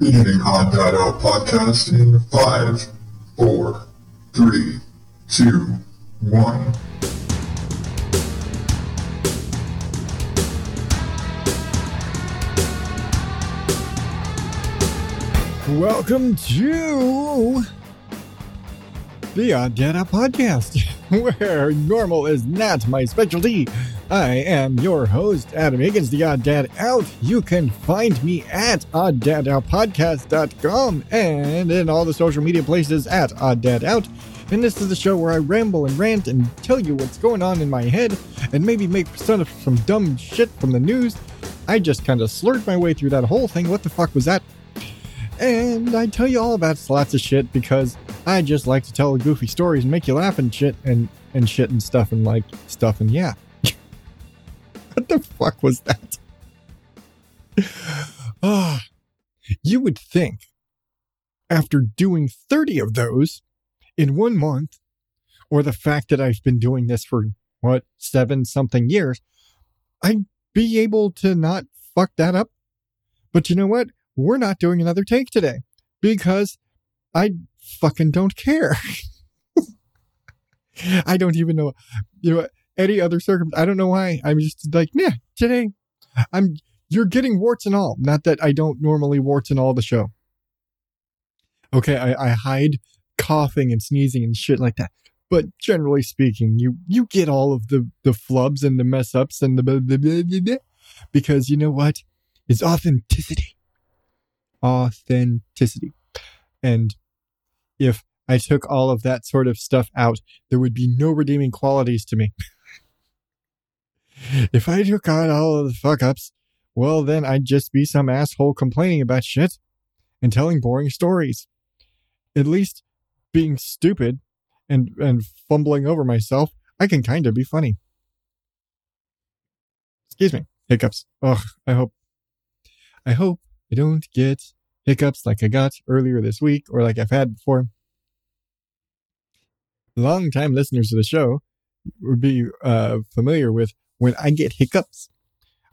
Beginning Odd Dad Out podcast in five, four, three, two, one. Welcome to the Odd Out podcast, where normal is not my specialty. I am your host, Adam Higgins, the Odd Dad Out. You can find me at odddadoutpodcast.com and in all the social media places at Odd Dad Out. And this is the show where I ramble and rant and tell you what's going on in my head and maybe make of some dumb shit from the news. I just kind of slurred my way through that whole thing. What the fuck was that? And I tell you all about lots of shit because I just like to tell goofy stories and make you laugh and shit and, and shit and stuff and like stuff and yeah. what the fuck was that? Ah, you would think after doing 30 of those in one month, or the fact that I've been doing this for what, seven something years, I'd be able to not fuck that up. But you know what? We're not doing another take today because I fucking don't care. I don't even know, you know, any other circumstance. I don't know why. I'm just like, yeah, today I'm, you're getting warts and all. Not that I don't normally warts and all the show. Okay. I, I hide coughing and sneezing and shit like that. But generally speaking, you, you get all of the, the flubs and the mess ups and the, blah, blah, blah, because you know what? It's authenticity. Authenticity. And if I took all of that sort of stuff out, there would be no redeeming qualities to me. if I took out all of the fuck ups, well, then I'd just be some asshole complaining about shit and telling boring stories. At least being stupid and, and fumbling over myself, I can kind of be funny. Excuse me, hiccups. Ugh, I hope, I hope I don't get hiccups like I got earlier this week or like I've had before. Long-time listeners to the show would be uh, familiar with when I get hiccups,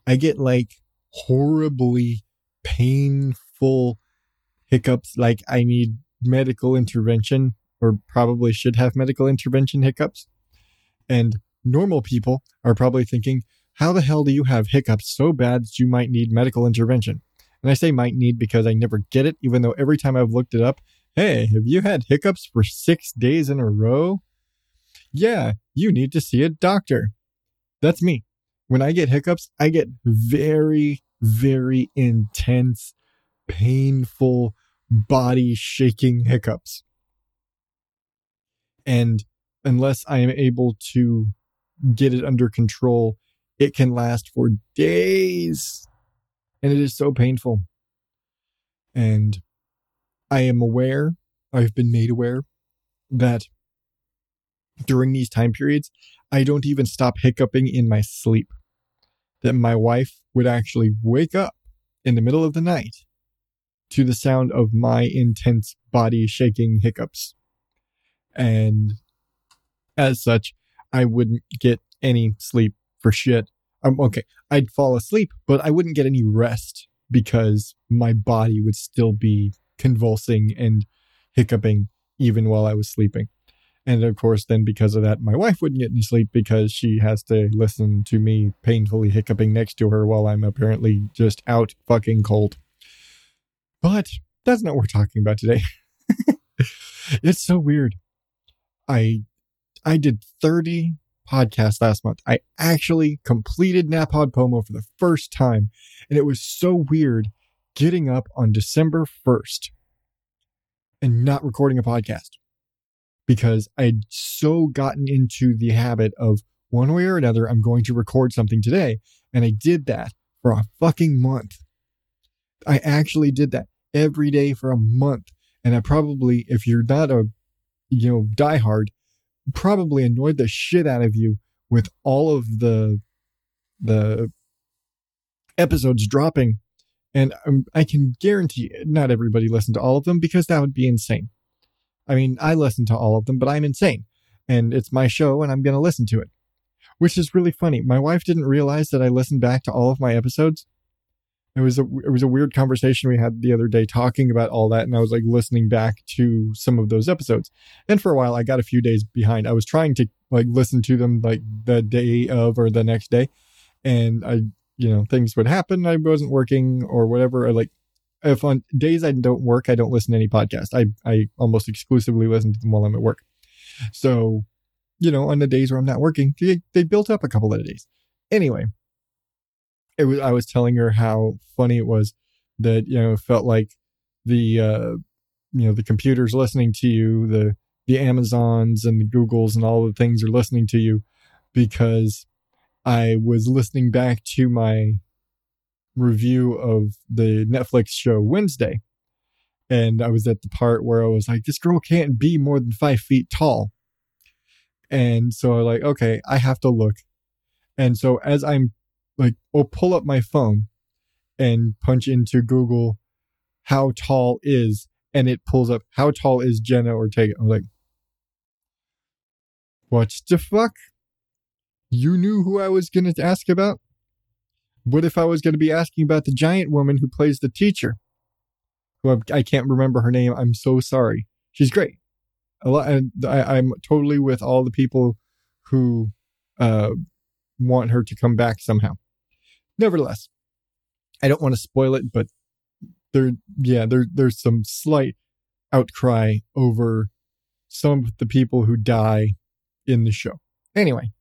I get like horribly painful hiccups, like I need medical intervention or probably should have medical intervention hiccups. And normal people are probably thinking, how the hell do you have hiccups so bad that you might need medical intervention? And I say might need because I never get it, even though every time I've looked it up, hey, have you had hiccups for six days in a row? Yeah, you need to see a doctor. That's me. When I get hiccups, I get very, very intense, painful, body shaking hiccups. And unless I am able to get it under control, it can last for days. And it is so painful. And I am aware, I've been made aware that during these time periods, I don't even stop hiccuping in my sleep. That my wife would actually wake up in the middle of the night to the sound of my intense body shaking hiccups. And as such, I wouldn't get any sleep for shit. Um, okay, I'd fall asleep, but I wouldn't get any rest because my body would still be convulsing and hiccuping even while I was sleeping. And of course, then because of that, my wife wouldn't get any sleep because she has to listen to me painfully hiccuping next to her while I'm apparently just out fucking cold. But that's not what we're talking about today. it's so weird. I I did 30 podcasts last month. I actually completed NaPodPoMo for the first time, and it was so weird getting up on December 1st and not recording a podcast because I'd so gotten into the habit of one way or another, I'm going to record something today. And I did that for a fucking month. I actually did that every day for a month. And I probably, if you're not a, you know, diehard, probably annoyed the shit out of you with all of the, the episodes dropping. And um, I can guarantee not everybody listened to all of them because that would be insane. I mean, I listen to all of them, but I'm insane. And it's my show and I'm going to listen to it. Which is really funny. My wife didn't realize that I listened back to all of my episodes it was a it was a weird conversation we had the other day talking about all that and i was like listening back to some of those episodes and for a while i got a few days behind i was trying to like listen to them like the day of or the next day and i you know things would happen i wasn't working or whatever I like if on days i don't work i don't listen to any podcast. I i almost exclusively listen to them while i'm at work. So you know on the days where i'm not working they, they built up a couple of days. Anyway it was I was telling her how funny it was that you know it felt like the uh you know the computers listening to you the the Amazons and the Googles and all the things are listening to you because I was listening back to my review of the Netflix show Wednesday. And I was at the part where I was like, this girl can't be more than five feet tall. And so I'm like, okay, I have to look. And so as I'm like or pull up my phone and punch into Google how tall is and it pulls up how tall is Jenna Ortega. I'm like, what the fuck? You knew who I was gonna ask about? What if I was gonna be asking about the giant woman who plays the teacher? Who I can't remember her name. I'm so sorry. She's great. A lot, and I, I'm totally with all the people who uh, want her to come back somehow nevertheless, I don't want to spoil it, but there, yeah, there, there's some slight outcry over some of the people who die in the show. Anyway,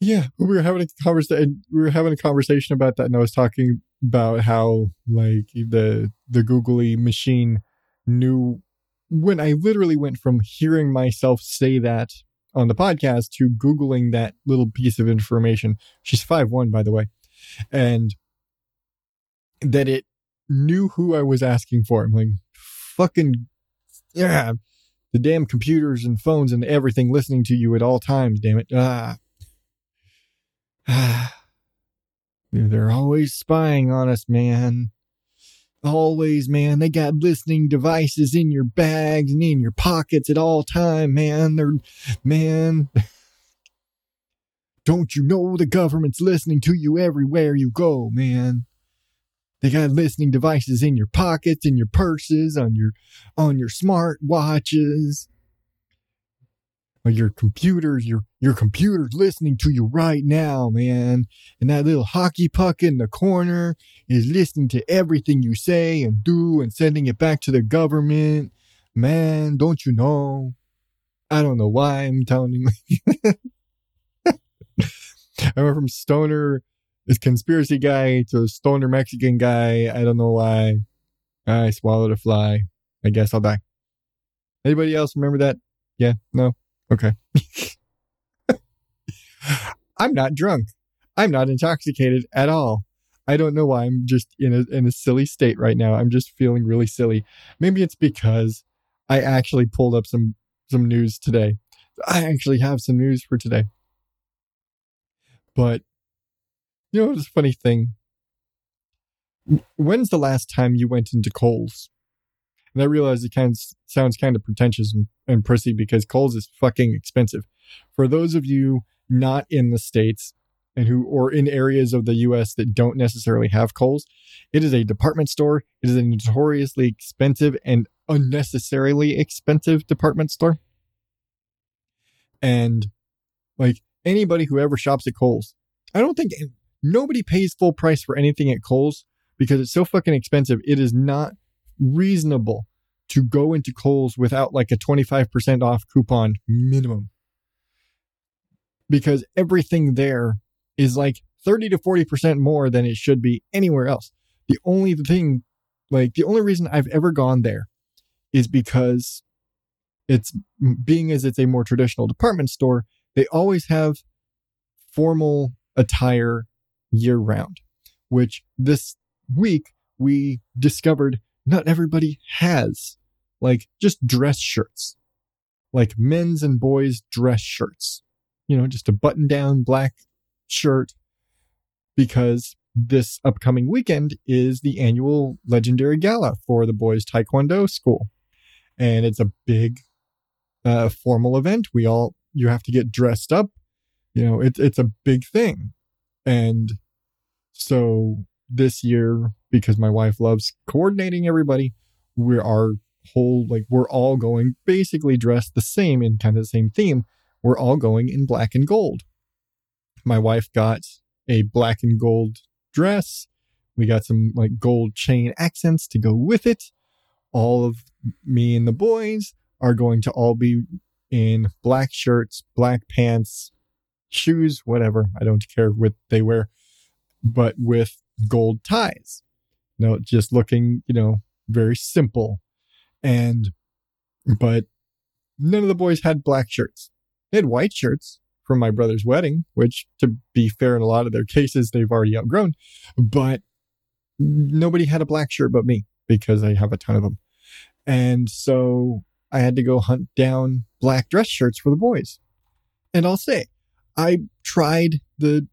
yeah, we were having a conversation. We were having a conversation about that, and I was talking about how like the the googly machine knew when I literally went from hearing myself say that on the podcast to Googling that little piece of information. She's five one, by the way. And that it knew who I was asking for. I'm like, fucking, yeah, the damn computers and phones and everything listening to you at all times, damn it. Ah. They're always spying on us, man. Always, man. They got listening devices in your bags and in your pockets at all time, man. They're, man. Don't you know the government's listening to you everywhere you go, man? They got listening devices in your pockets, in your purses, on your on your smart watches your computers, your your computer's listening to you right now, man. And that little hockey puck in the corner is listening to everything you say and do and sending it back to the government. Man, don't you know? I don't know why I'm telling you. I went from stoner, this conspiracy guy, to stoner Mexican guy. I don't know why. I swallowed a fly. I guess I'll die. Anybody else remember that? Yeah? No? Okay. I'm not drunk. I'm not intoxicated at all. I don't know why I'm just in a in a silly state right now. I'm just feeling really silly. Maybe it's because I actually pulled up some some news today. I actually have some news for today. But you know, it's a funny thing. When's the last time you went into Kohl's? And I realize it kind of sounds kind of pretentious and, and prissy because Kohl's is fucking expensive. For those of you not in the States and who, or in areas of the US that don't necessarily have Kohl's, it is a department store. It is a notoriously expensive and unnecessarily expensive department store. And like anybody who ever shops at Kohl's, I don't think nobody pays full price for anything at Kohl's because it's so fucking expensive. It is not reasonable to go into Kohl's without like a 25% off coupon minimum. Because everything there is like 30 to 40% more than it should be anywhere else. The only thing, like, the only reason I've ever gone there is because it's being as it's a more traditional department store, they always have formal attire year round, which this week we discovered not everybody has like just dress shirts, like men's and boys dress shirts, you know, just a button down black shirt because this upcoming weekend is the annual legendary gala for the boys taekwondo school. And it's a big uh, formal event. We all you have to get dressed up. You know it's it's a big thing. And so this year, because my wife loves coordinating everybody, we are whole like we're all going basically dressed the same in kind of the same theme. We're all going in black and gold. My wife got a black and gold dress. We got some like gold chain accents to go with it. All of me and the boys are going to all be in black shirts, black pants, shoes, whatever. I don't care what they wear, but with gold ties. No, just looking, you know, very simple. And, but none of the boys had black shirts. They had white shirts from my brother's wedding, which to be fair, in a lot of their cases, they've already outgrown, but nobody had a black shirt but me because I have a ton of them. And so I had to go hunt down black dress shirts for the boys. And I'll say, I tried the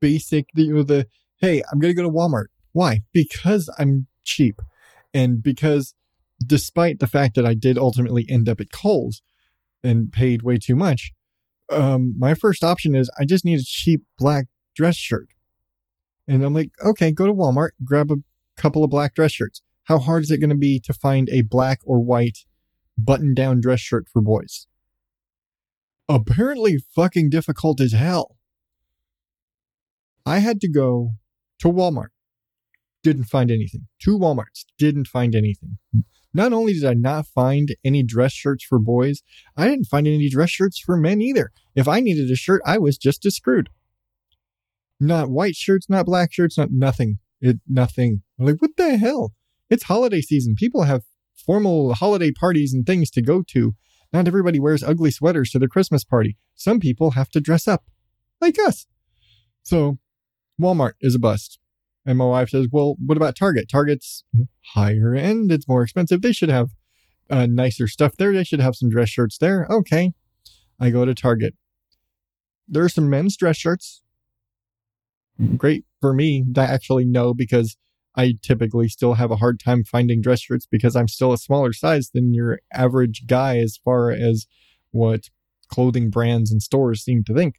basic, the, you know, the, hey, I'm going to go to Walmart. Why? Because I'm cheap. And because despite the fact that I did ultimately end up at Kohl's and paid way too much, um, my first option is I just need a cheap black dress shirt. And I'm like, okay, go to Walmart, grab a couple of black dress shirts. How hard is it going to be to find a black or white button down dress shirt for boys? Apparently fucking difficult as hell. I had to go to Walmart. Didn't find anything. Two Walmarts. Didn't find anything. Not only did I not find any dress shirts for boys, I didn't find any dress shirts for men either. If I needed a shirt, I was just as screwed. Not white shirts, not black shirts, not nothing. It nothing. I'm like, what the hell? It's holiday season. People have formal holiday parties and things to go to. Not everybody wears ugly sweaters to their Christmas party. Some people have to dress up, like us. So, Walmart is a bust. And my wife says, Well, what about Target? Target's higher end, it's more expensive. They should have uh, nicer stuff there. They should have some dress shirts there. Okay. I go to Target. There are some men's dress shirts. Great for me to actually know because I typically still have a hard time finding dress shirts because I'm still a smaller size than your average guy as far as what clothing brands and stores seem to think.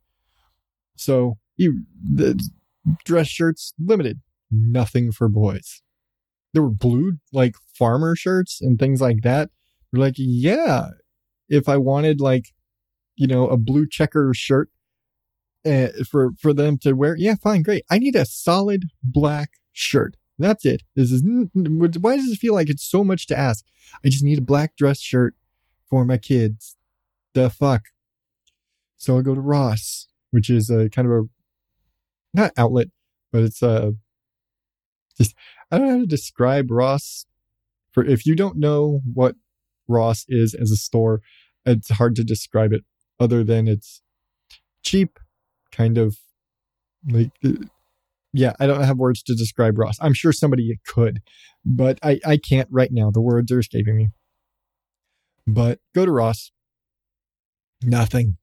So you the dress shirts limited, nothing for boys. There were blue like farmer shirts and things like that. We're like, yeah, if I wanted like, you know, a blue checker shirt uh, for for them to wear, yeah, fine, great. I need a solid black shirt. That's it. This is why does it feel like it's so much to ask? I just need a black dress shirt for my kids. The fuck. So I go to Ross, which is a kind of a not outlet, but it's a just I don't know how to describe Ross. For if you don't know what Ross is as a store, it's hard to describe it other than it's cheap, kind of like uh, yeah, I don't have words to describe Ross. I'm sure somebody could, but I, I can't right now. The words are escaping me. But go to Ross. Nothing.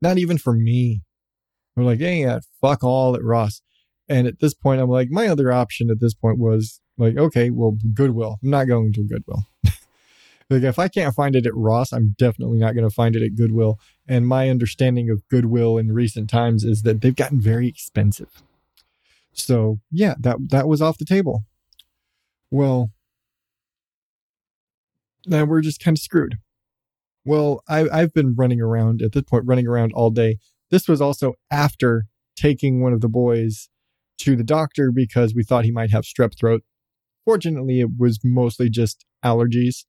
Not even for me. We're like, hey, yeah, fuck all at Ross. And at this point, I'm like, my other option at this point was like, okay, well, Goodwill. I'm not going to Goodwill. like, if I can't find it at Ross, I'm definitely not going to find it at Goodwill. And my understanding of Goodwill in recent times is that they've gotten very expensive. So yeah, that that was off the table. Well, now we're just kind of screwed. Well, I, I've been running around at this point, running around all day. This was also after taking one of the boys to the doctor because we thought he might have strep throat. Fortunately, it was mostly just allergies.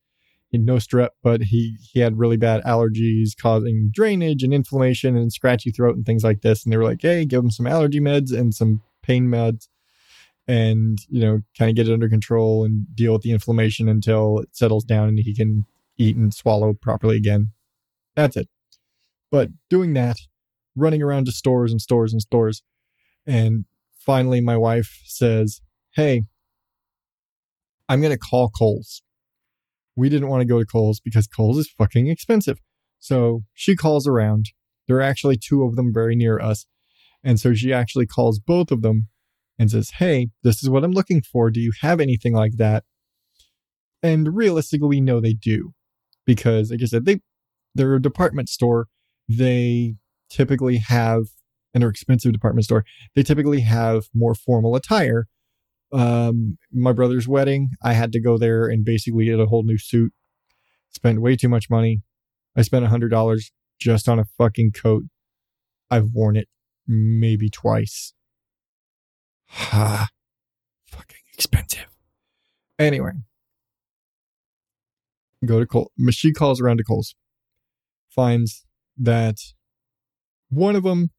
He had no strep, but he, he had really bad allergies causing drainage and inflammation and scratchy throat and things like this. And they were like, hey, give him some allergy meds and some pain meds and, you know, kind of get it under control and deal with the inflammation until it settles down and he can eat and swallow properly again. That's it. But doing that, running around to stores and stores and stores. And finally, my wife says, Hey, I'm going to call Kohl's. We didn't want to go to Kohl's because Kohl's is fucking expensive. So she calls around. There are actually two of them very near us. And so she actually calls both of them and says, Hey, this is what I'm looking for. Do you have anything like that? And realistically, we know they do because, like I said, they, they're a department store. They typically have, and are expensive department store, they typically have more formal attire um, my brother's wedding, I had to go there and basically get a whole new suit. Spent way too much money. I spent a hundred dollars just on a fucking coat. I've worn it maybe twice. Ha. fucking expensive. Anyway. Go to Kohl. She calls around to Kohl's, Finds that one of them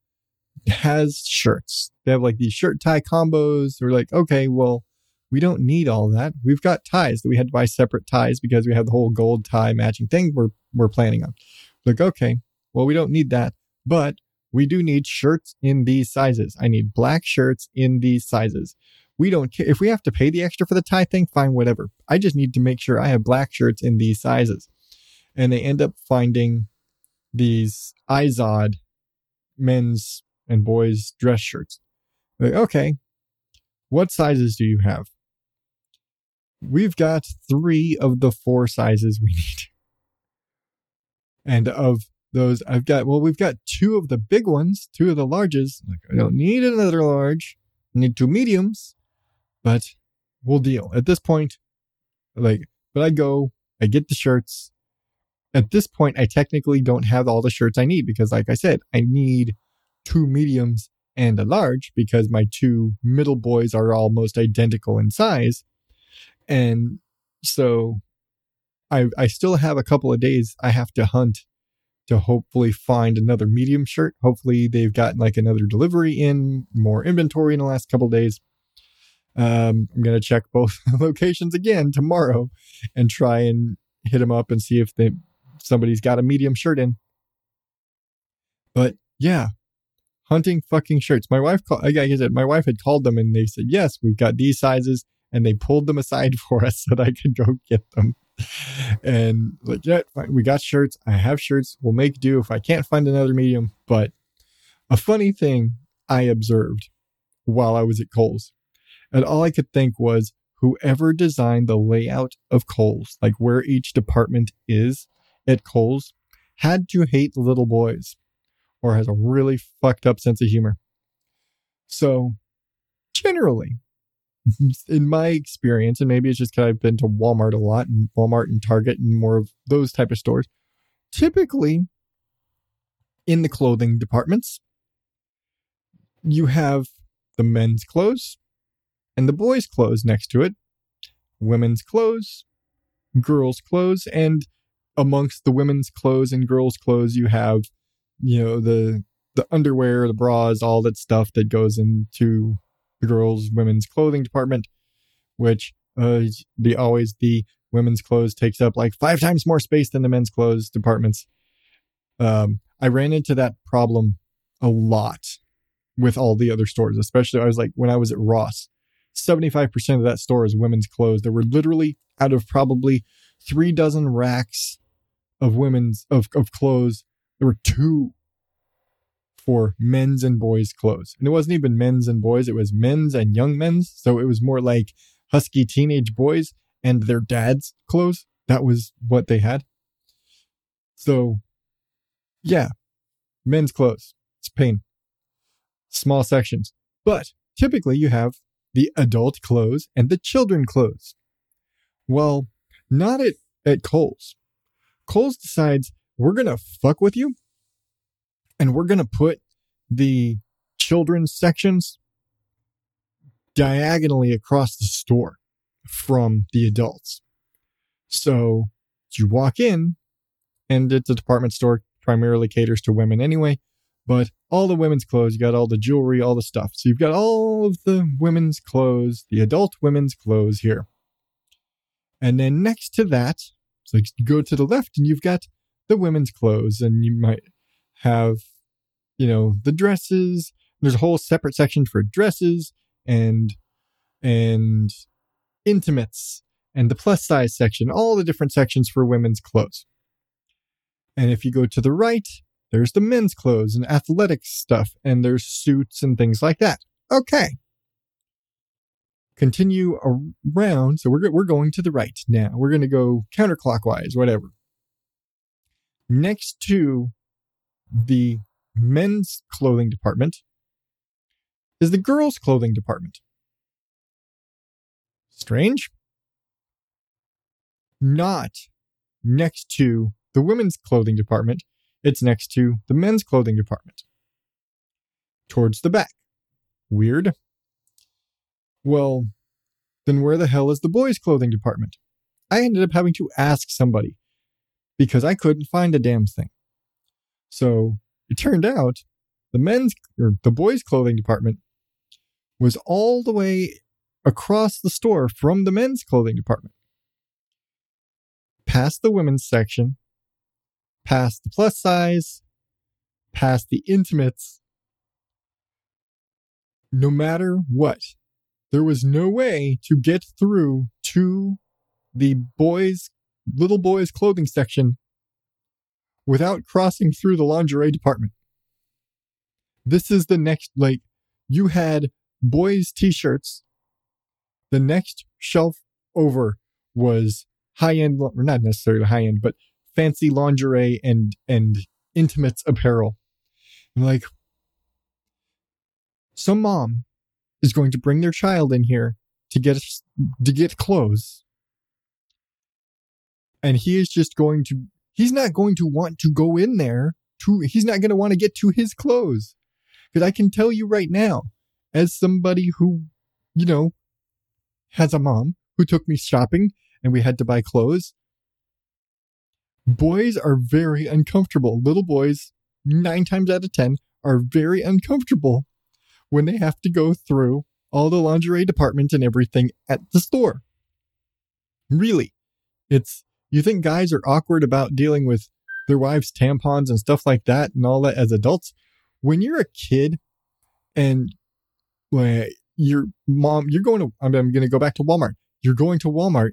has shirts. They have like these shirt tie combos. We're like, okay, well, we don't need all that. We've got ties that we had to buy separate ties because we have the whole gold tie matching thing we're we're planning on. Like, okay, well, we don't need that, but we do need shirts in these sizes. I need black shirts in these sizes. We don't care if we have to pay the extra for the tie thing, fine, whatever. I just need to make sure I have black shirts in these sizes. And they end up finding these Izod men's and boys dress shirts. Like, okay, what sizes do you have? We've got three of the four sizes we need. And of those, I've got, well, we've got two of the big ones, two of the larges. Like, I don't need another large. I need two mediums, but we'll deal. At this point, like, but I go, I get the shirts. At this point, I technically don't have all the shirts I need because, like I said, I need two mediums and a large because my two middle boys are almost identical in size. And so I I still have a couple of days I have to hunt to hopefully find another medium shirt. Hopefully they've gotten like another delivery in, more inventory in the last couple days. Um, I'm gonna check both locations again tomorrow and try and hit them up and see if they somebody's got a medium shirt in. But yeah, hunting fucking shirts. My wife called, I said, my wife had called them and they said, yes, we've got these sizes. And they pulled them aside for us so that I could go get them. And like, we got shirts. I have shirts. We'll make do if I can't find another medium. But a funny thing I observed while I was at Kohl's, and all I could think was whoever designed the layout of Kohl's, like where each department is at Kohl's, had to hate little boys or has a really fucked up sense of humor. So, generally, in my experience, and maybe it's just because I've been to Walmart a lot and Walmart and Target and more of those type of stores, typically in the clothing departments, you have the men's clothes and the boys' clothes next to it, women's clothes, girls' clothes, and amongst the women's clothes and girls' clothes, you have you know the the underwear, the bras, all that stuff that goes into the girls' women's clothing department, which uh, the always the women's clothes takes up like five times more space than the men's clothes departments. Um, I ran into that problem a lot with all the other stores, especially I was like when I was at Ross, 75% of that store is women's clothes. There were literally out of probably three dozen racks of women's of, of clothes there were two for men's and boys' clothes. And it wasn't even men's and boys, it was men's and young men's. So it was more like husky teenage boys and their dad's clothes. That was what they had. So, yeah, men's clothes. It's pain. Small sections. But typically you have the adult clothes and the children clothes. Well, not at, at Kohl's. Kohl's decides we're going to fuck with you and we're going to put the children's sections diagonally across the store from the adults. So you walk in and it's a department store primarily caters to women anyway, but all the women's clothes, you got all the jewelry, all the stuff. So you've got all of the women's clothes, the adult women's clothes here. And then next to that, so you go to the left and you've got the women's clothes and you might have, you know, the dresses. There's a whole separate section for dresses and, and intimates and the plus size section, all the different sections for women's clothes. And if you go to the right, there's the men's clothes and athletic stuff, and there's suits and things like that. Okay. Continue around. So we're, we're going to the right now. We're going to go counterclockwise, whatever next to the men's clothing department is the girls' clothing department. Strange? Not next to the women's clothing department, it's next to the men's clothing department. Towards the back. Weird. Well, then where the hell is the boys' clothing department? I ended up having to ask somebody because I couldn't find a damn thing. So it turned out the men's or the boys' clothing department was all the way across the store from the men's clothing department. Past the women's section, past the plus size, past the intimates. No matter what, there was no way to get through to the boys, little boys' clothing section without crossing through the lingerie department. This is the next, like, you had boys' t shirts. The next shelf over was high end, not necessarily high end, but fancy lingerie and, and intimates apparel. I'm like, some mom is going to bring their child in here to get to get clothes and he is just going to he's not going to want to go in there to he's not going to want to get to his clothes. Because i can tell you right now as somebody who you know has a mom who took me shopping and we had to buy clothes boys are very uncomfortable. Little boys 9 times out of 10 are very uncomfortable when they have to go through all the lingerie department and everything at the store. Really it's you think guys are awkward about dealing with their wives' tampons and stuff like that and all that as adults? When you're a kid and when your mom, you're going to, I'm, I'm going to go back to Walmart. You're going to Walmart.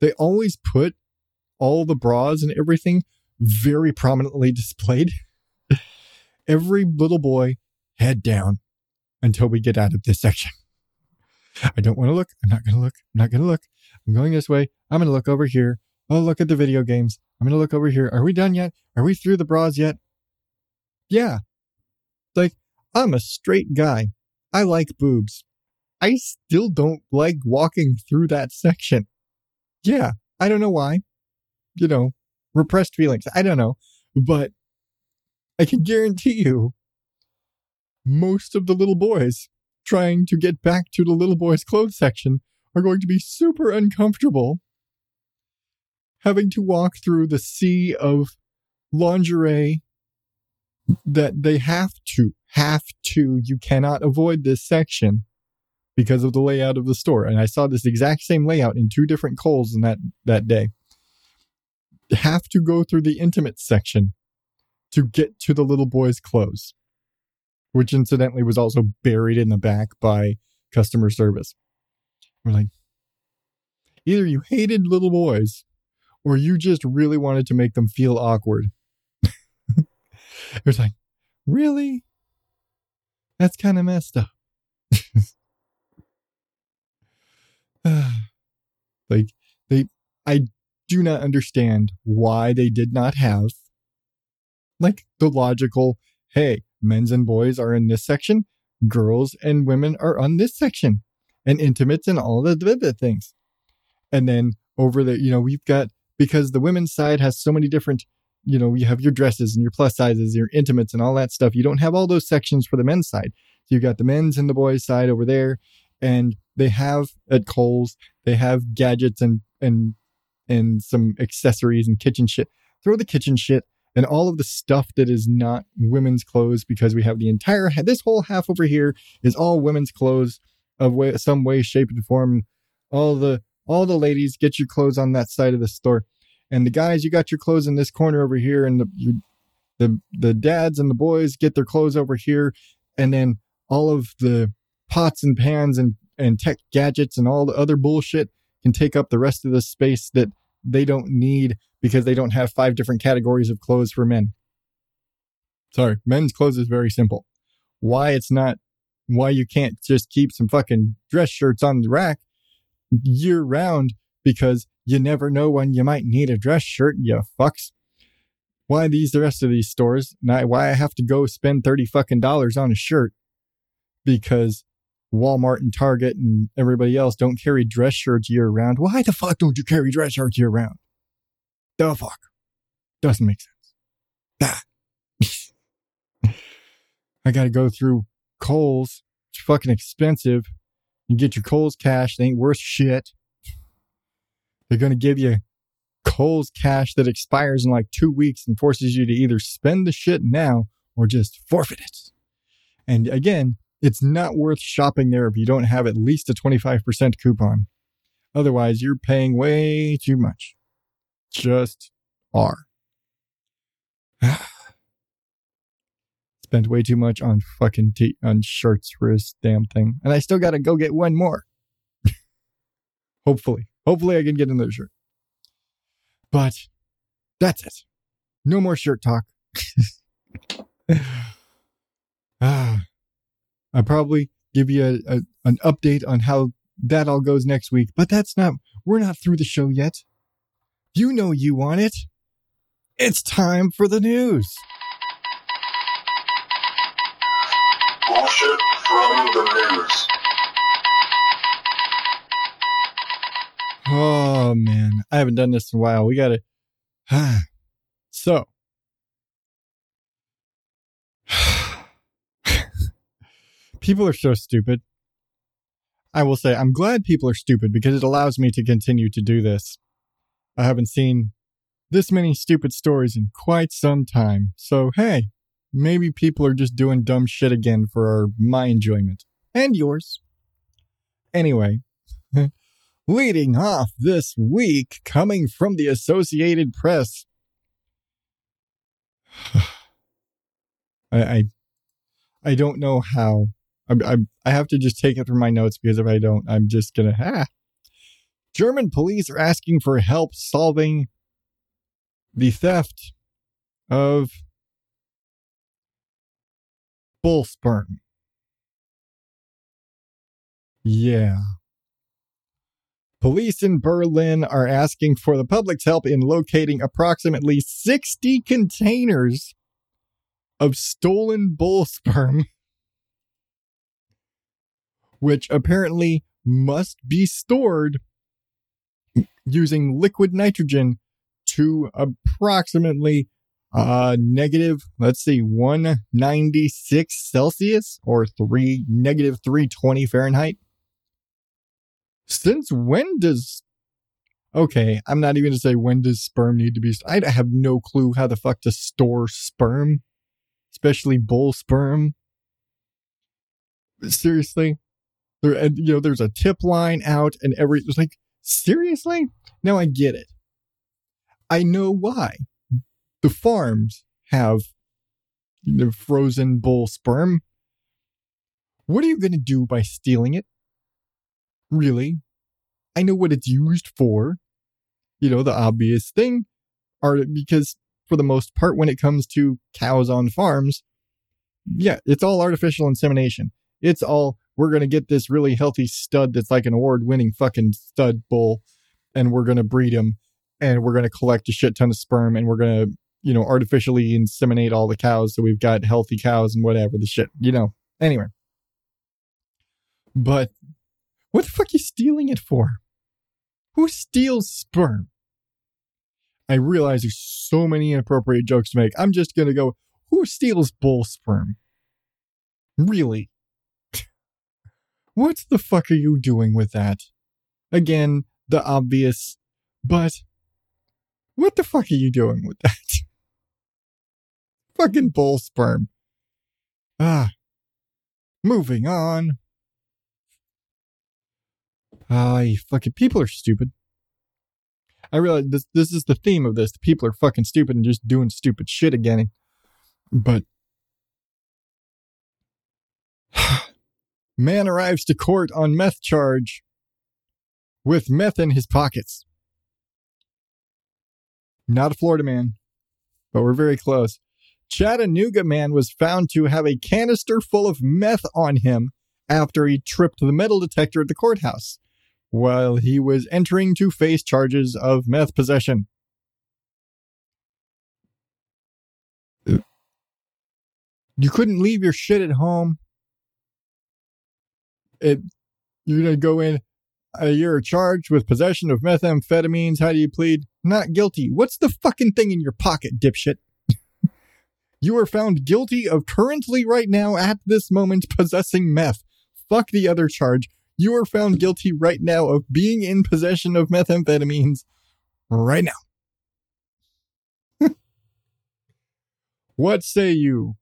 They always put all the bras and everything very prominently displayed. Every little boy head down until we get out of this section. I don't want to look. I'm not going to look. I'm not going to look. I'm going this way. I'm going to look over here. Oh, look at the video games. I'm going to look over here. Are we done yet? Are we through the bras yet? Yeah. Like, I'm a straight guy. I like boobs. I still don't like walking through that section. Yeah. I don't know why. You know, repressed feelings. I don't know. But I can guarantee you, most of the little boys trying to get back to the little boys' clothes section are going to be super uncomfortable having to walk through the sea of lingerie that they have to have to. You cannot avoid this section because of the layout of the store. And i saw this exact same layout in two different Kohl's in that that day. Have to go through the intimate section to get to the little boy's clothes which incidentally was also buried in the back by customer service. We're like either you hated little boys or you just really wanted to make them feel awkward. it's like, really? That's kind of messed up. like they I do not understand why they did not have like the logical, hey, men's and boys are in this section, girls and women are on this section, and intimates and all the, the things. And then over there, you know, we've got because the women's side has so many different you know you have your dresses and your plus sizes your intimates and all that stuff. You don't have all those sections for the men's side. So you've got the men's and the boys side over there and they have at Kohl's they have gadgets and and and some accessories and kitchen shit. Throw the kitchen shit and all of the stuff that is not women's clothes because we have the entire this whole half over here is all women's clothes of way, some way shape and form. All the all the ladies get your clothes on that side of the store and the guys you got your clothes in this corner over here and the you, the the dads and the boys get their clothes over here and then all of the pots and pans and and tech gadgets and all the other bullshit can take up the rest of the space that they don't need because they don't have five different categories of clothes for men. Sorry, men's clothes is very simple. Why it's not why you can't just keep some fucking dress shirts on the rack year round because you never know when you might need a dress shirt, you fucks. Why these the rest of these stores? Why I have to go spend 30 fucking dollars on a shirt because Walmart and Target and everybody else don't carry dress shirts year round. Why the fuck don't you carry dress shirts year round? The fuck? Doesn't make sense. Ah. I gotta go through Kohl's. It's fucking expensive. You get your Kohl's cash, they ain't worth shit. They're gonna give you Kohl's cash that expires in like two weeks and forces you to either spend the shit now or just forfeit it. And again, it's not worth shopping there if you don't have at least a 25% coupon. Otherwise, you're paying way too much. Just are. Spent way too much on fucking t- on shirts for this damn thing. And I still got to go get one more. Hopefully. Hopefully I can get another shirt. But that's it. No more shirt talk. ah, I'll probably give you a, a, an update on how that all goes next week, but that's not, we're not through the show yet. You know you want it. It's time for the news. Bullshit from the news. Oh man, I haven't done this in a while. We gotta. so. people are so stupid. I will say, I'm glad people are stupid because it allows me to continue to do this. I haven't seen this many stupid stories in quite some time. So, hey, maybe people are just doing dumb shit again for my enjoyment and yours. Anyway, leading off this week, coming from the Associated Press. I, I, I don't know how. I, I, I have to just take it from my notes because if I don't, I'm just gonna. Ah. German police are asking for help solving the theft of bull sperm. Yeah. Police in Berlin are asking for the public's help in locating approximately 60 containers of stolen bull sperm, which apparently must be stored using liquid nitrogen to approximately uh negative let's see 196 celsius or 3 negative 320 fahrenheit. Since when does okay i'm not even to say when does sperm need to be i have no clue how the fuck to store sperm especially bull sperm. Seriously? There and you know there's a tip line out and every it's like seriously? Now i get it. I know why the farms have the frozen bull sperm what are you going to do by stealing it really. I know what it's used for. You know, the obvious thing are because for the most part, when it comes to cows on farms, yeah, it's all artificial insemination. It's all, we're going to get this really healthy stud that's like an award winning fucking stud bull and we're going to breed him and we're going to collect a shit ton of sperm and we're going to, you know, artificially inseminate all the cows. So we've got healthy cows and whatever the shit, you know. Anyway. But what the fuck are you stealing it for? Who steals sperm? I realize there's so many inappropriate jokes to make. I'm just gonna go, who steals bull sperm? Really? what the fuck are you doing with that? Again, the obvious, but what the fuck are you doing with that? Fucking bull sperm. Ah. Moving on. Ah, you fucking people are stupid. I realize this this is the theme of this. The people are fucking stupid and just doing stupid shit again. But man arrives to court on meth charge with meth in his pockets. Not a Florida man, but we're very close. Chattanooga man was found to have a canister full of meth on him after he tripped the metal detector at the courthouse while he was entering to face charges of meth possession. You couldn't leave your shit at home. it you're gonna go in. Uh, you're charged with possession of methamphetamines. How do you plead? Not guilty. What's the fucking thing in your pocket, dipshit? You are found guilty of currently, right now, at this moment, possessing meth. Fuck the other charge. You are found guilty right now of being in possession of methamphetamines right now. what say you,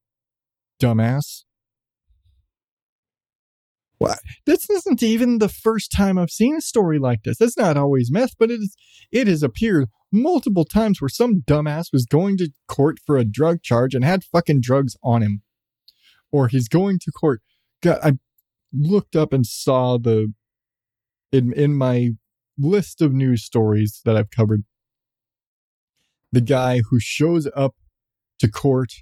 dumbass? What? This isn't even the first time I've seen a story like this. It's not always meth, but it is. It has appeared multiple times where some dumbass was going to court for a drug charge and had fucking drugs on him, or he's going to court. God, I looked up and saw the in in my list of news stories that I've covered. The guy who shows up to court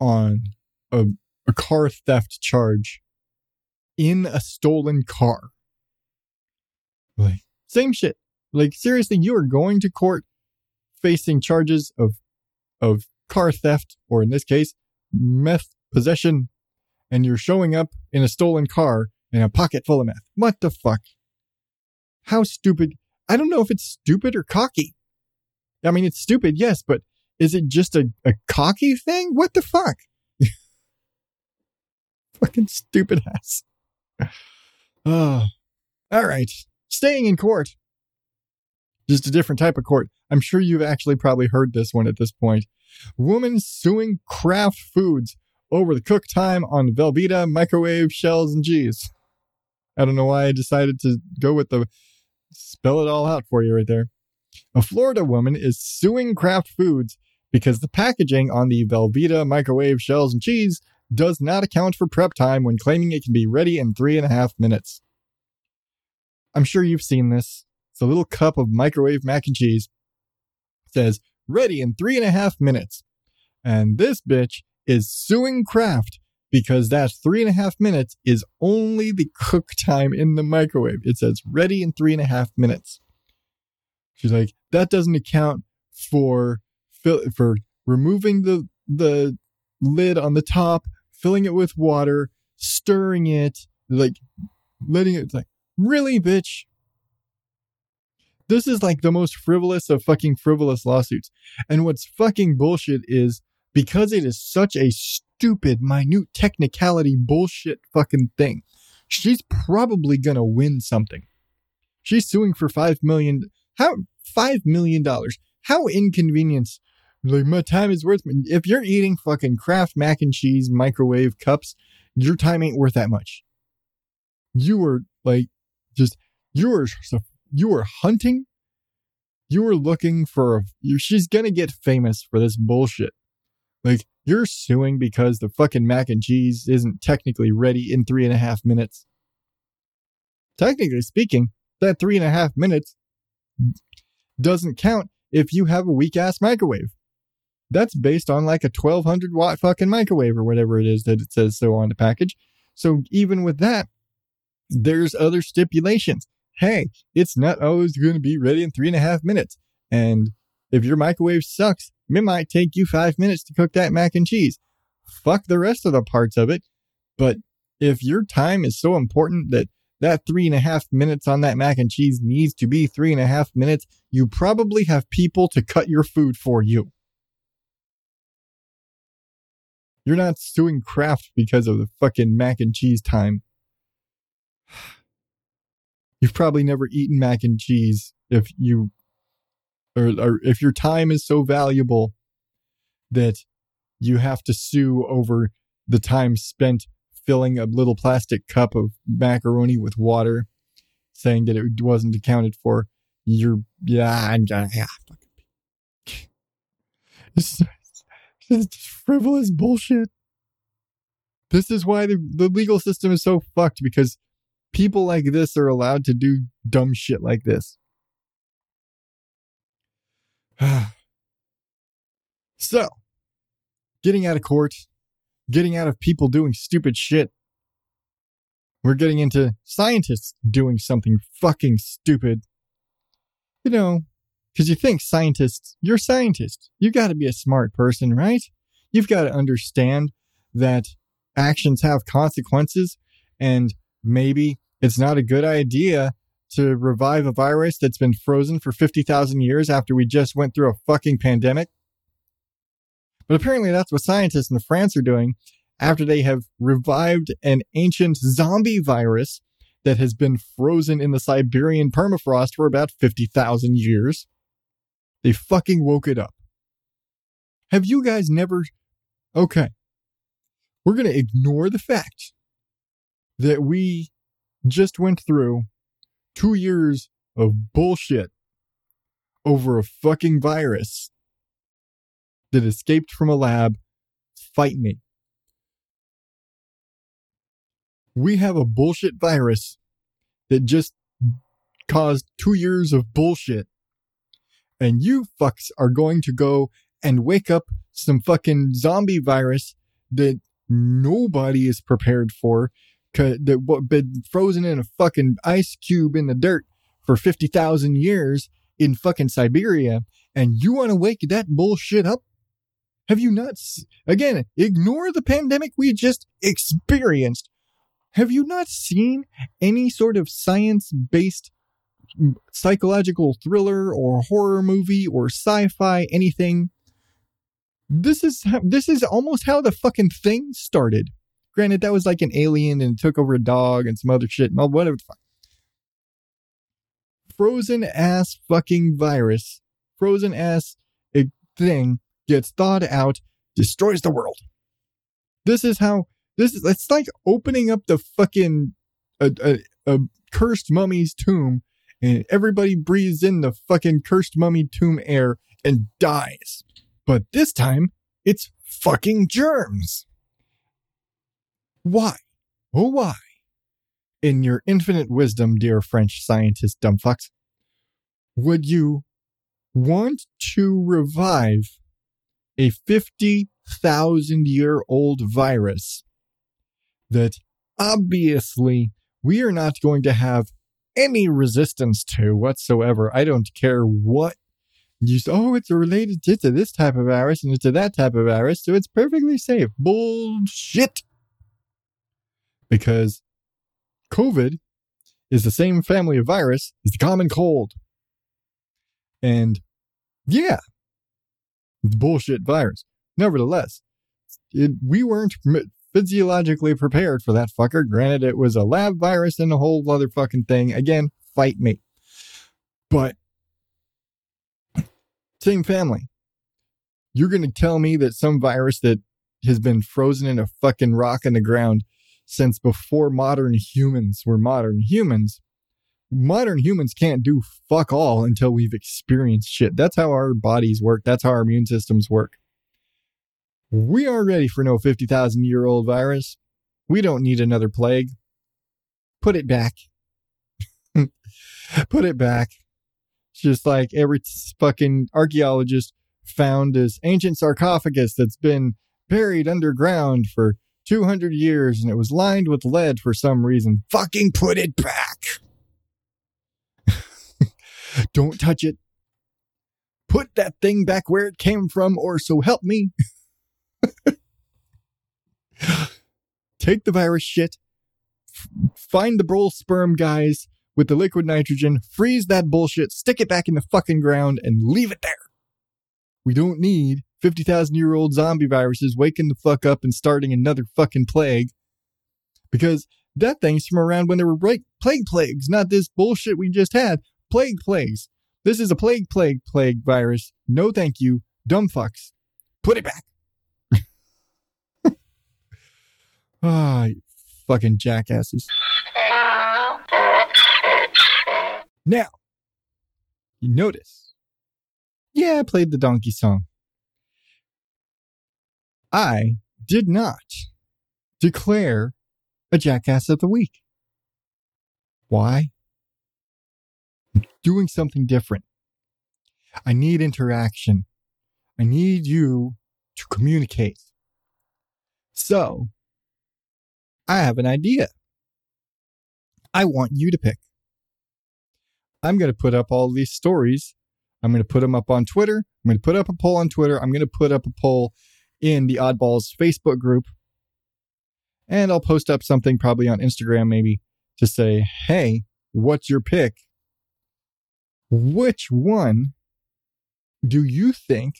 on a, a car theft charge in a stolen car. Like, same shit. Like, seriously, you are going to court facing charges of, of car theft, or in this case, meth possession, and you're showing up in a stolen car in a pocket full of meth. What the fuck? How stupid. I don't know if it's stupid or cocky. I mean, it's stupid, yes, but is it just a, a cocky thing? What the fuck? Fucking stupid ass. Oh, all right. Staying in court. Just a different type of court. I'm sure you've actually probably heard this one at this point. Woman suing Kraft Foods over the cook time on Velveeta microwave shells and cheese. I don't know why I decided to go with the spell it all out for you right there. A Florida woman is suing Kraft Foods because the packaging on the Velveeta microwave shells and cheese does not account for prep time when claiming it can be ready in three and a half minutes. I'm sure you've seen this. It's a little cup of microwave mac and cheese. It says ready in three and a half minutes. And this bitch is suing Kraft because that three and a half minutes is only the cook time in the microwave. It says ready in three and a half minutes. She's like, that doesn't account for for removing the the lid on the top, filling it with water, stirring it, like letting it like really, bitch. This is like the most frivolous of fucking frivolous lawsuits. And what's fucking bullshit is because it is such a stupid, minute technicality bullshit fucking thing, she's probably gonna win something. She's suing for five million. How five million dollars? How inconvenience? Like my time is worth. If you're eating fucking Kraft mac and cheese microwave cups, your time ain't worth that much. You were like, just you were you were hunting. You were looking for. A, she's gonna get famous for this bullshit. Like you're suing because the fucking mac and cheese isn't technically ready in three and a half minutes. Technically speaking, that three and a half minutes doesn't count if you have a weak ass microwave. That's based on like a 1200 watt fucking microwave or whatever it is that it says so on the package. So even with that, there's other stipulations. Hey, it's not always going to be ready in three and a half minutes. And if your microwave sucks, it might take you five minutes to cook that mac and cheese. Fuck the rest of the parts of it. But if your time is so important that that three and a half minutes on that mac and cheese needs to be three and a half minutes, you probably have people to cut your food for you. You're not suing Kraft because of the fucking mac and cheese time. You've probably never eaten mac and cheese if you or, or if your time is so valuable that you have to sue over the time spent filling a little plastic cup of macaroni with water, saying that it wasn't accounted for. You're yeah, yeah. It's, it's frivolous bullshit. This is why the, the legal system is so fucked because people like this are allowed to do dumb shit like this. so, getting out of court, getting out of people doing stupid shit. We're getting into scientists doing something fucking stupid. You know, because you think scientists, you're scientists. scientist. You got to be a smart person, right? You've got to understand that actions have consequences and maybe it's not a good idea to revive a virus that's been frozen for 50,000 years after we just went through a fucking pandemic. But apparently that's what scientists in France are doing after they have revived an ancient zombie virus that has been frozen in the Siberian permafrost for about 50,000 years. They fucking woke it up. Have you guys never? Okay. We're going to ignore the fact that we just went through two years of bullshit over a fucking virus that escaped from a lab. Fight me. We have a bullshit virus that just caused two years of bullshit. And you fucks are going to go and wake up some fucking zombie virus that nobody is prepared for that what been frozen in a fucking ice cube in the dirt for 50,000 years in fucking Siberia and you want to wake that bullshit up? Have you not again, ignore the pandemic we just experienced. Have you not seen any sort of science-based psychological thriller or horror movie or sci-fi anything? This is this is almost how the fucking thing started. Granted, that was like an alien and took over a dog and some other shit and all whatever the fuck. Frozen ass fucking virus, frozen ass eh, thing gets thawed out, destroys the world. This is how this is. It's like opening up the fucking a, a, a cursed mummy's tomb, and everybody breathes in the fucking cursed mummy tomb air and dies. But this time, it's fucking germs. Why? Oh, why? In your infinite wisdom, dear French scientist dumbfucks, would you want to revive a 50,000 year old virus that obviously we are not going to have any resistance to whatsoever? I don't care what you say, oh, it's related to this type of virus and to that type of virus, so it's perfectly safe. Bullshit because COVID is the same family of virus as the common cold. And yeah, it's bullshit virus. Nevertheless, it, we weren't physiologically prepared for that fucker. Granted, it was a lab virus and a whole other fucking thing. Again, fight me. But same family. You're going to tell me that some virus that has been frozen in a fucking rock in the ground since before modern humans were modern humans. Modern humans can't do fuck all until we've experienced shit. That's how our bodies work. That's how our immune systems work. We aren't ready for no 50,000 year old virus. We don't need another plague. Put it back. Put it back. It's just like every fucking archaeologist found this ancient sarcophagus that's been buried underground for 200 years and it was lined with lead for some reason. Fucking put it back. Don't touch it. Put that thing back where it came from, or so help me. Take the virus shit, find the bull sperm guys with the liquid nitrogen, freeze that bullshit, stick it back in the fucking ground, and leave it there. We don't need 50,000 year old zombie viruses waking the fuck up and starting another fucking plague. Because that thing's from around when there were plague plagues, not this bullshit we just had. Plague plagues. This is a plague plague plague virus. No thank you. Dumb fucks. Put it back. Ah, oh, fucking jackasses. Now, you notice. Yeah, I played the donkey song. I did not declare a jackass of the week. Why? doing something different. I need interaction. I need you to communicate. So, I have an idea. I want you to pick. I'm going to put up all these stories. I'm going to put them up on Twitter. I'm going to put up a poll on Twitter. I'm going to put up a poll in the Oddballs Facebook group. And I'll post up something probably on Instagram, maybe. to say, hey, what's your pick? Which one do you think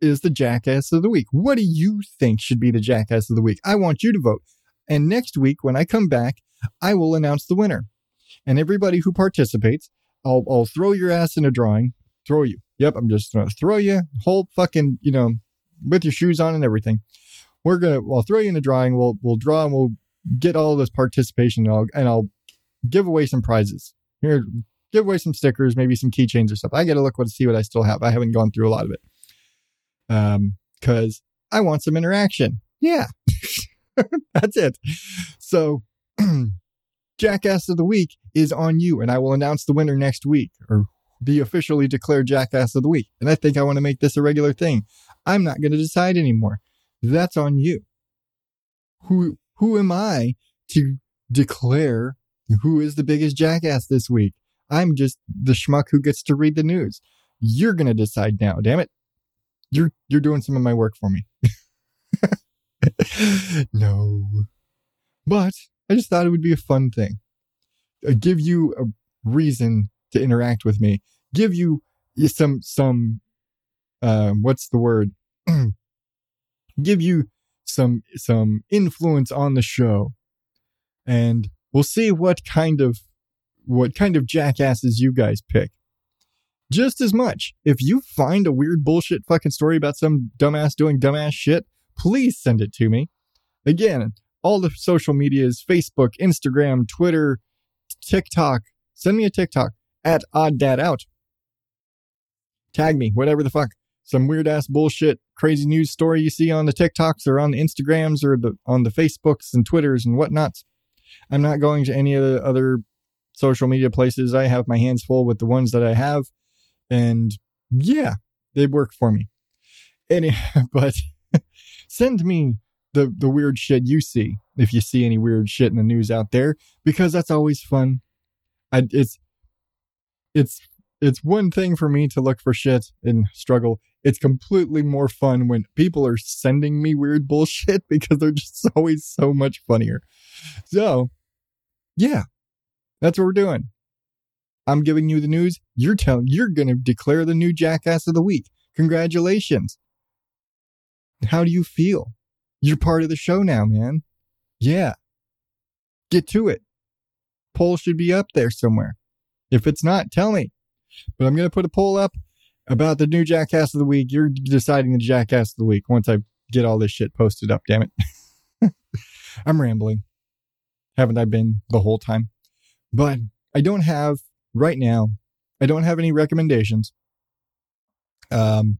is the jackass of the week? What do you think should be the jackass of the week? I want you to vote. And next week, when I come back, I will announce the winner. And everybody who participates, I'll, I'll throw your ass in a drawing. Throw you. Yep, I'm just going to throw you whole fucking, you know, with your shoes on and everything. We're going to, I'll throw you in a drawing. We'll, we'll draw and we'll get all this participation and I'll, and I'll give away some prizes. Here, give away some stickers, maybe some keychains or stuff. I got to look what to see what I still have. I haven't gone through a lot of it. Um, cause I want some interaction. Yeah. That's it. So Jackass of the Week is on you, and I will announce the winner next week or be officially declared Jackass of the Week. And I think I want to make this a regular thing. I'm not going to decide anymore. That's on you. Who who am I to declare who is the biggest jackass this week? I'm just the schmuck who gets to read the news. You're going to decide now, damn it. You're you're doing some of my work for me. no. But I just thought it would be a fun thing. Give you a reason to interact with me. Give you some some uh, what's the word? give you some some influence on the show, and we'll see what kind of what kind of jackasses you guys pick. Just as much. If you find a weird bullshit fucking story about some dumbass doing dumbass shit, please send it to me. Again, all the social medias Facebook, Instagram, Twitter, TikTok. Send me a TikTok at Odd Dad Out. Tag me, whatever the fuck. Some weird ass bullshit, crazy news story you see on the TikToks or on the Instagrams or the on the Facebooks and Twitters and whatnots. I'm not going to any of the other social media places. I have my hands full with the ones that I have. And yeah, they work for me. Any, but send me the the weird shit you see if you see any weird shit in the news out there because that's always fun. I, it's it's it's one thing for me to look for shit and struggle. It's completely more fun when people are sending me weird bullshit because they're just always so much funnier. So, yeah, that's what we're doing. I'm giving you the news. You're telling you're going to declare the new jackass of the week. Congratulations. How do you feel? You're part of the show now, man. Yeah. Get to it. Poll should be up there somewhere. If it's not, tell me. But I'm going to put a poll up about the new Jackass of the Week. You're deciding the Jackass of the Week once I get all this shit posted up, damn it. I'm rambling. Haven't I been the whole time? But I don't have, right now, I don't have any recommendations. Um,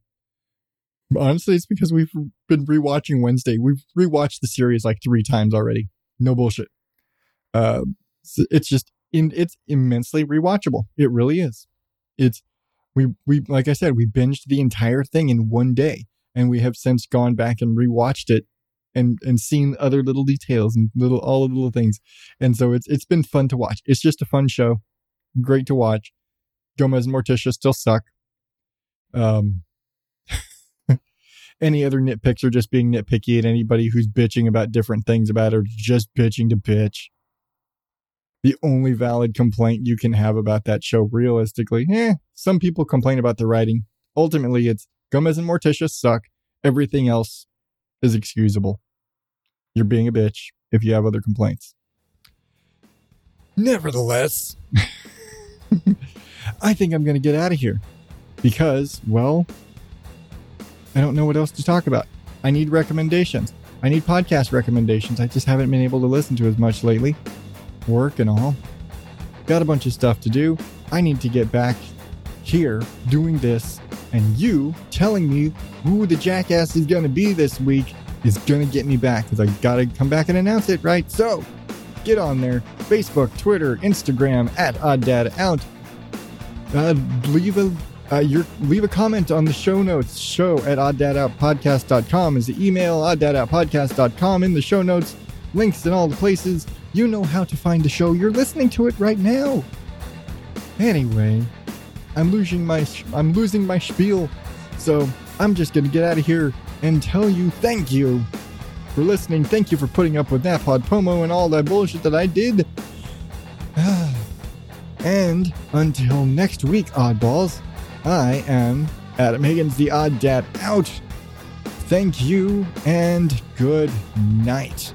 honestly, it's because we've been rewatching Wednesday. We've rewatched the series like three times already. No bullshit. Uh, it's just in, it's immensely rewatchable. It really is. It's we we like I said, we binged the entire thing in one day, and we have since gone back and rewatched it and and seen other little details and little all of the little things. And so it's it's been fun to watch. It's just a fun show. Great to watch. Gomez and Morticia still suck. Um any other nitpicks are just being nitpicky, and anybody who's bitching about different things about it are just bitching to bitch. The only valid complaint you can have about that show, realistically, eh, some people complain about the writing. Ultimately, it's Gomez and Morticia suck. Everything else is excusable. You're being a bitch if you have other complaints. Nevertheless, I think I'm going to get out of here because, well, I don't know what else to talk about. I need recommendations. I need podcast recommendations. I just haven't been able to listen to as much lately. Work and all. Got a bunch of stuff to do. I need to get back here doing this, and you telling me who the jackass is going to be this week is going to get me back because I got to come back and announce it, right? So get on there Facebook, Twitter, Instagram at Odd Dad Out. Uh, leave a uh, your, leave a comment on the show notes. Show at odddadoutpodcast.com is the email, odddadoutpodcast.com in the show notes. Links in all the places. You know how to find the show. You're listening to it right now. Anyway, I'm losing my I'm losing my spiel, so I'm just gonna get out of here and tell you thank you for listening. Thank you for putting up with that pod promo and all that bullshit that I did. And until next week, oddballs, I am Adam Higgins, the Odd Dad, out. Thank you and good night.